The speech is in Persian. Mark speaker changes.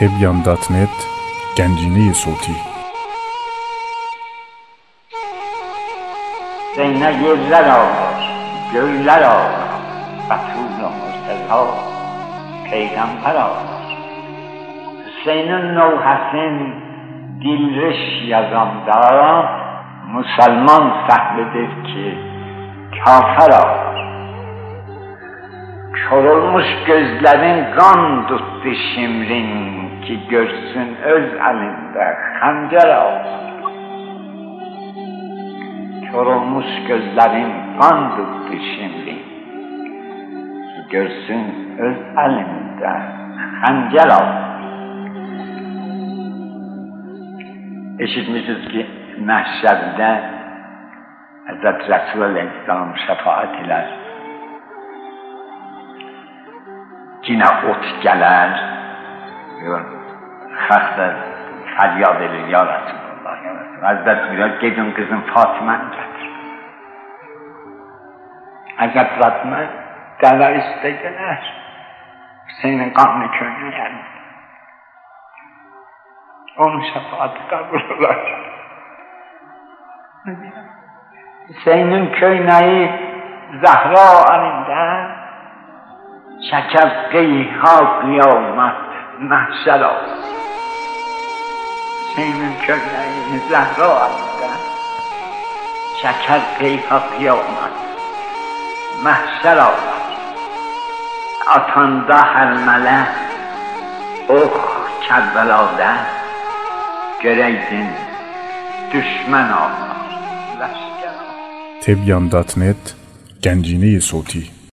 Speaker 1: tebyan.net گنجینه صوتی
Speaker 2: زینه آواز گویلر آواز بطول و مرتضا پیغمبر آواز حسین نو حسین دیلرش yazanda Müslüman sahnedir ki kafir ağlar. Çorulmuş gözlerin kan tuttu şimrin ki görsün öz elinde hancer olsun. Çorulmuş gözlerin kan tuttu şimrin ki görsün öz elinde hancer olsun. İşitmişiz ki mehşerde Hz. Resul Aleyhisselam şefaat iler. جینا اوت جلل خست از فریاد لیا الله. از دست میاد گیدون قزم فاطمه کرد اگر فاطمه دلائی سده نه حسین قام نکنه یعنی اون شفاعت قبول الله حسین اون کوینایی زهرا آنیدن چکفقی ها قیامت محسلا سیمون چکفقی زهرا هم بودن چکفقی ها قیامت محسلا آتانده هر مله اوخ کربلا ده؟ گریدن دشمن آمد.
Speaker 1: تبیان دات نت گنجینه صوتی.